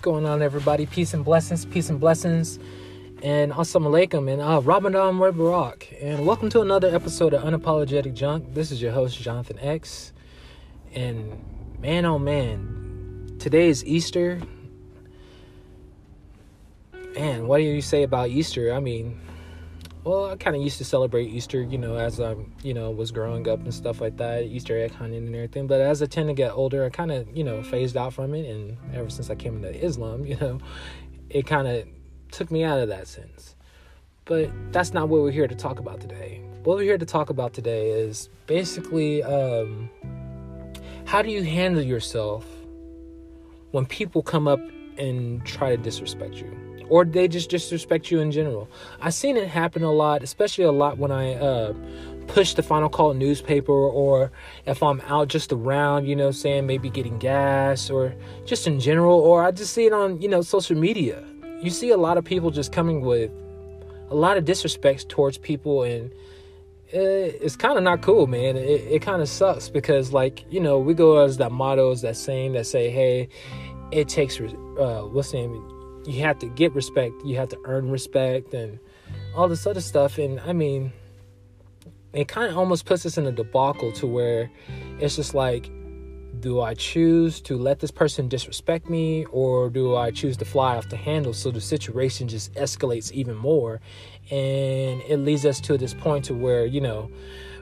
What's going on, everybody? Peace and blessings, peace and blessings, and assalamu alaikum, and uh, Ramadan Mubarak. And welcome to another episode of Unapologetic Junk. This is your host, Jonathan X. And man, oh man, today is Easter. Man, what do you say about Easter? I mean, well, I kind of used to celebrate Easter, you know, as I, you know, was growing up and stuff like that, Easter egg hunting and everything. But as I tend to get older, I kind of, you know, phased out from it. And ever since I came into Islam, you know, it kind of took me out of that sense. But that's not what we're here to talk about today. What we're here to talk about today is basically um, how do you handle yourself when people come up and try to disrespect you? Or they just disrespect you in general. I've seen it happen a lot, especially a lot when I uh, push the Final Call newspaper or if I'm out just around, you know, saying maybe getting gas or just in general, or I just see it on, you know, social media. You see a lot of people just coming with a lot of disrespect towards people and it's kind of not cool, man. It, it kind of sucks because, like, you know, we go as that motto, as that saying that say, hey, it takes, uh, what's the name? You have to get respect, you have to earn respect, and all this other stuff. And I mean, it kind of almost puts us in a debacle to where it's just like, do I choose to let this person disrespect me or do I choose to fly off the handle so the situation just escalates even more and it leads us to this point to where you know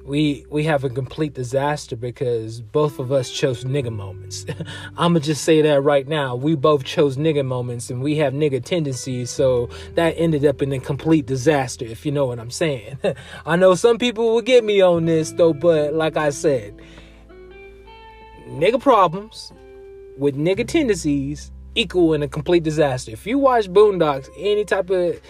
we we have a complete disaster because both of us chose nigga moments. I'ma just say that right now. We both chose nigga moments and we have nigga tendencies, so that ended up in a complete disaster, if you know what I'm saying. I know some people will get me on this though, but like I said, nigga problems with nigga tendencies equal in a complete disaster. If you watch Boondocks, any type of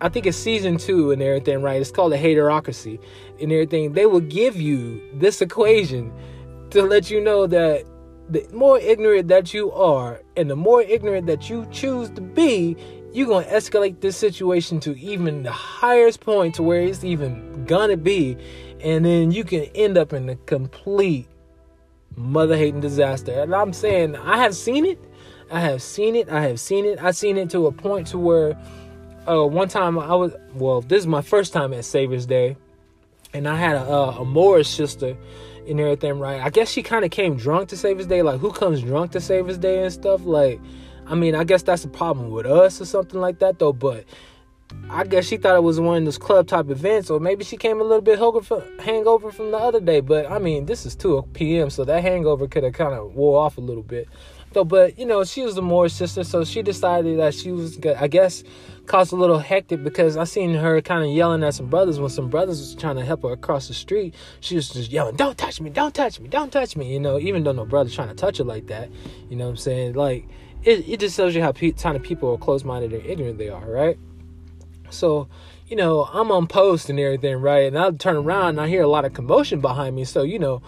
I think it's season two and everything, right? It's called a haterocracy and everything. They will give you this equation to let you know that the more ignorant that you are and the more ignorant that you choose to be, you're going to escalate this situation to even the highest point to where it's even gonna be. And then you can end up in a complete mother hating disaster. And I'm saying, I have seen it. I have seen it. I have seen it. I've seen it to a point to where uh, one time I was well, this is my first time at Savior's Day, and I had a, a Moorish sister and everything. Right, I guess she kind of came drunk to Savior's Day. Like, who comes drunk to Savior's Day and stuff? Like, I mean, I guess that's a problem with us or something like that, though. But I guess she thought it was one of those club type events, or maybe she came a little bit hangover from the other day. But I mean, this is 2 p.m., so that hangover could have kind of wore off a little bit. So, but you know, she was the Moorish sister, so she decided that she was, I guess, caused a little hectic because I seen her kind of yelling at some brothers when some brothers was trying to help her across the street. She was just yelling, "Don't touch me! Don't touch me! Don't touch me!" You know, even though no brother's trying to touch her like that. You know what I'm saying? Like, it, it just tells you how pe- kind of people are close-minded and ignorant they are, right? So, you know, I'm on post and everything, right? And I turn around and I hear a lot of commotion behind me. So, you know,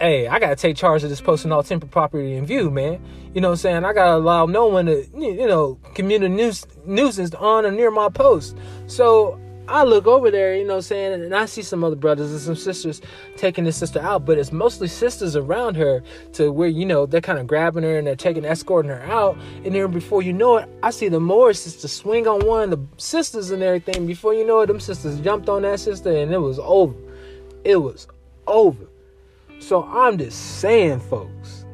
hey, I gotta take charge of this post and all temporary property in view, man. You know what I'm saying? I gotta allow no one to, you know, nuis- nuisance on or near my post. So I look over there, you know what I'm saying, and I see some other brothers and some sisters taking this sister out, but it's mostly sisters around her to where, you know, they're kind of grabbing her and they're taking, escorting her out. And then before you know it, I see the Moorish sister swing on one of the sisters and everything. Before you know it, them sisters jumped on that sister and it was over. It was over. So I'm just saying, folks,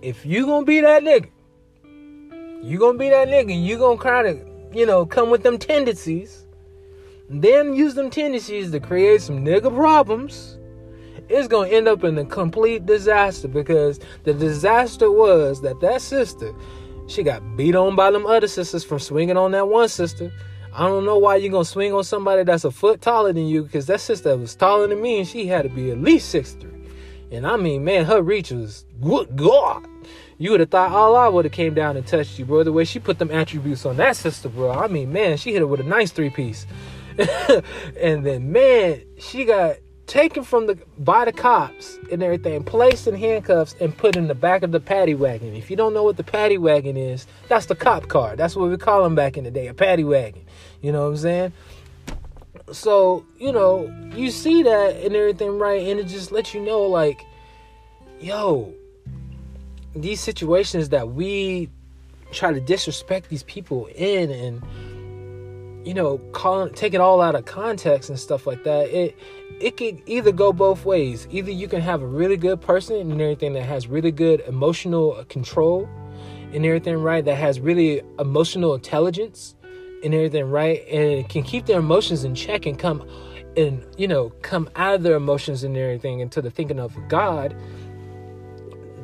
if you gonna be that nigga, you gonna be that nigga, you gonna kind of, you know, come with them tendencies, then use them tendencies to create some nigga problems, it's gonna end up in a complete disaster because the disaster was that that sister, she got beat on by them other sisters from swinging on that one sister I don't know why you're gonna swing on somebody that's a foot taller than you, because that sister was taller than me and she had to be at least six three. And I mean, man, her reach was good God. You would have thought all I would have came down and touched you, bro. The way she put them attributes on that sister, bro. I mean, man, she hit her with a nice three piece. and then man, she got taken from the by the cops and everything, placed in handcuffs and put in the back of the paddy wagon. If you don't know what the paddy wagon is, that's the cop car. That's what we call them back in the day, a paddy wagon. You know what I'm saying? So, you know, you see that and everything, right? And it just lets you know, like, yo, these situations that we try to disrespect these people in and you know, calling take it all out of context and stuff like that, it it could either go both ways. Either you can have a really good person and everything that has really good emotional control and everything right, that has really emotional intelligence and everything right, and it can keep their emotions in check and come and you know come out of their emotions and everything into the thinking of God.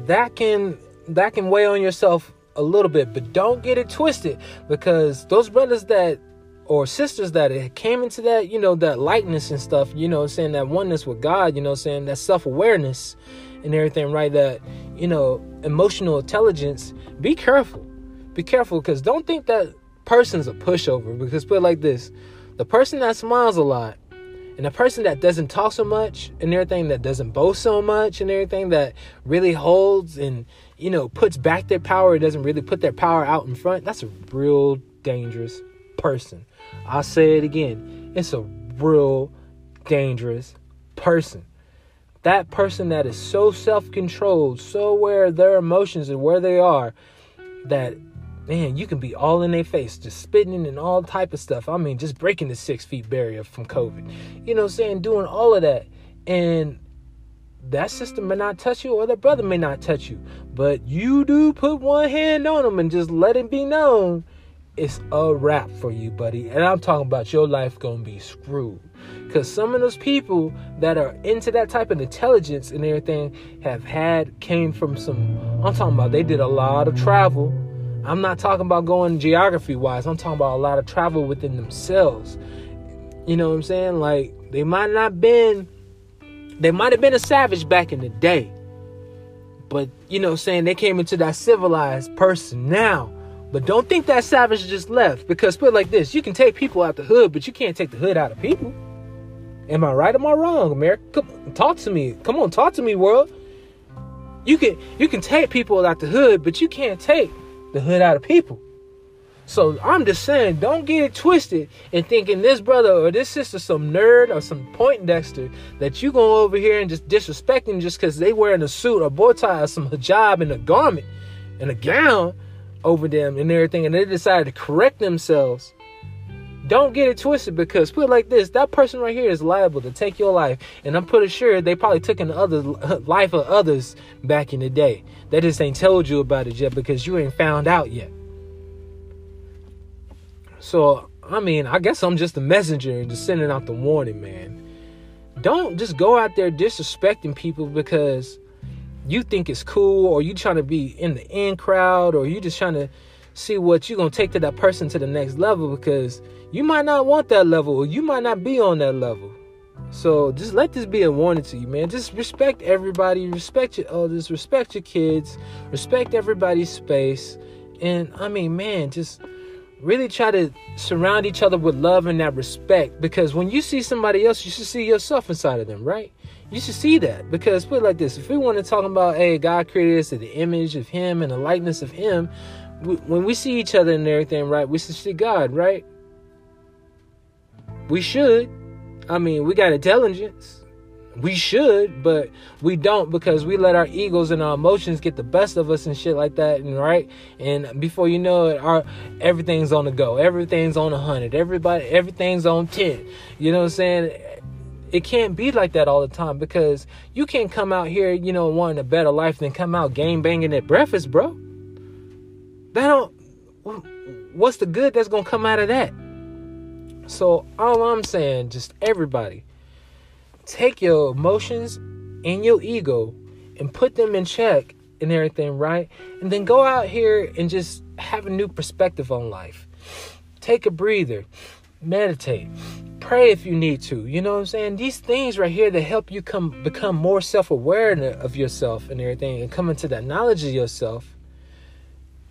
That can that can weigh on yourself a little bit, but don't get it twisted because those brothers that or sisters that it came into that, you know, that likeness and stuff, you know, saying that oneness with God, you know, saying that self awareness and everything, right? That, you know, emotional intelligence. Be careful. Be careful because don't think that person's a pushover. Because put it like this the person that smiles a lot and the person that doesn't talk so much and everything, that doesn't boast so much and everything, that really holds and, you know, puts back their power, doesn't really put their power out in front, that's a real dangerous person. I'll say it again. It's a real dangerous person. That person that is so self controlled, so aware of their emotions and where they are, that man, you can be all in their face, just spitting and all type of stuff. I mean, just breaking the six feet barrier from COVID. You know what I'm saying? Doing all of that. And that sister may not touch you or that brother may not touch you. But you do put one hand on them and just let it be known it's a wrap for you, buddy. And I'm talking about your life gonna be screwed. Cause some of those people that are into that type of intelligence and everything have had came from some I'm talking about they did a lot of travel. I'm not talking about going geography wise, I'm talking about a lot of travel within themselves. You know what I'm saying? Like they might not been they might have been a savage back in the day. But you know saying they came into that civilized person now but don't think that savage just left because put like this: you can take people out the hood, but you can't take the hood out of people. Am I right? Am I wrong, America? Come, on, talk to me. Come on, talk to me, world. You can you can take people out the hood, but you can't take the hood out of people. So I'm just saying, don't get it twisted and thinking this brother or this sister some nerd or some Poindexter that you go over here and just disrespecting just because they wearing a suit or bow tie or some hijab and a garment and a gown over them and everything, and they decided to correct themselves. Don't get it twisted because put like this: that person right here is liable to take your life, and I'm pretty sure they probably took the other life of others back in the day. They just ain't told you about it yet because you ain't found out yet. So I mean, I guess I'm just a messenger and just sending out the warning, man. Don't just go out there disrespecting people because you think it's cool or you trying to be in the in crowd or you just trying to see what you're going to take to that person to the next level because you might not want that level or you might not be on that level. So just let this be a warning to you man. Just respect everybody respect your elders respect your kids respect everybody's space. And i mean man just really try to surround each other with love and that respect because when you see somebody else you should see yourself inside of them right you should see that because put like this: if we want to talk about, hey, God created us in the image of Him and the likeness of Him, we, when we see each other and everything, right? We should see God, right? We should. I mean, we got intelligence. We should, but we don't because we let our egos and our emotions get the best of us and shit like that, and right. And before you know it, our everything's on the go. Everything's on a hundred. Everybody, everything's on ten. You know what I'm saying? it can't be like that all the time because you can't come out here, you know, wanting a better life than come out game banging at breakfast, bro. That don't. What's the good that's gonna come out of that? So all I'm saying, just everybody, take your emotions and your ego and put them in check and everything, right? And then go out here and just have a new perspective on life. Take a breather, meditate pray if you need to. You know what I'm saying? These things right here that help you come become more self-aware of yourself and everything and come into that knowledge of yourself.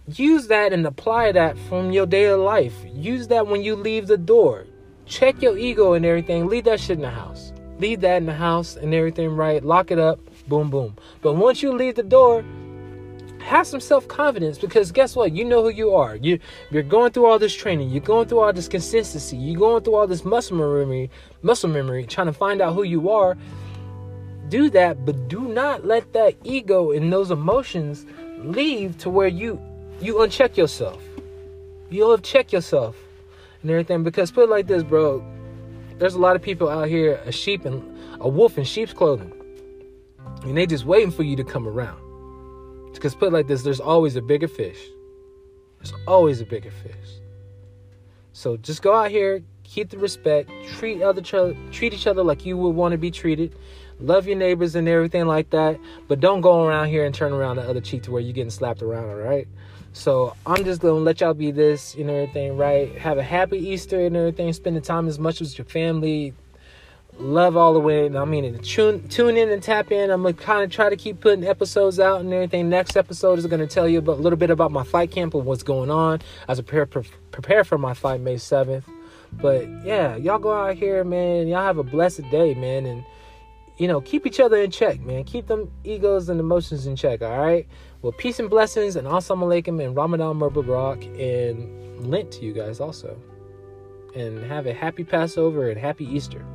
Use that and apply that from your daily life. Use that when you leave the door. Check your ego and everything. Leave that shit in the house. Leave that in the house and everything right. Lock it up. Boom boom. But once you leave the door, have some self-confidence because guess what you know who you are you you're going through all this training you're going through all this consistency you're going through all this muscle memory muscle memory trying to find out who you are do that but do not let that ego and those emotions leave to where you you uncheck yourself. You'll check yourself and everything. Because put it like this, bro. There's a lot of people out here, a sheep and a wolf in sheep's clothing. And they just waiting for you to come around. Because put like this, there's always a bigger fish. There's always a bigger fish. So just go out here, keep the respect, treat other treat each other like you would want to be treated. Love your neighbors and everything like that, but don't go around here and turn around the other cheek to where you're getting slapped around, all right? So I'm just gonna let y'all be this and everything, right? Have a happy Easter and everything. Spend the time as much as your family. Love all the way. I mean, tune tune in and tap in. I'm gonna kind of try to keep putting episodes out and everything. Next episode is gonna tell you about, a little bit about my fight camp and what's going on as I prepare prepare for my fight May 7th. But yeah, y'all go out here, man. Y'all have a blessed day, man, and you know, keep each other in check, man. Keep them egos and emotions in check, all right? Well, peace and blessings, and assalamu alaikum, and Ramadan Mubarak, and Lent to you guys also. And have a happy Passover and happy Easter.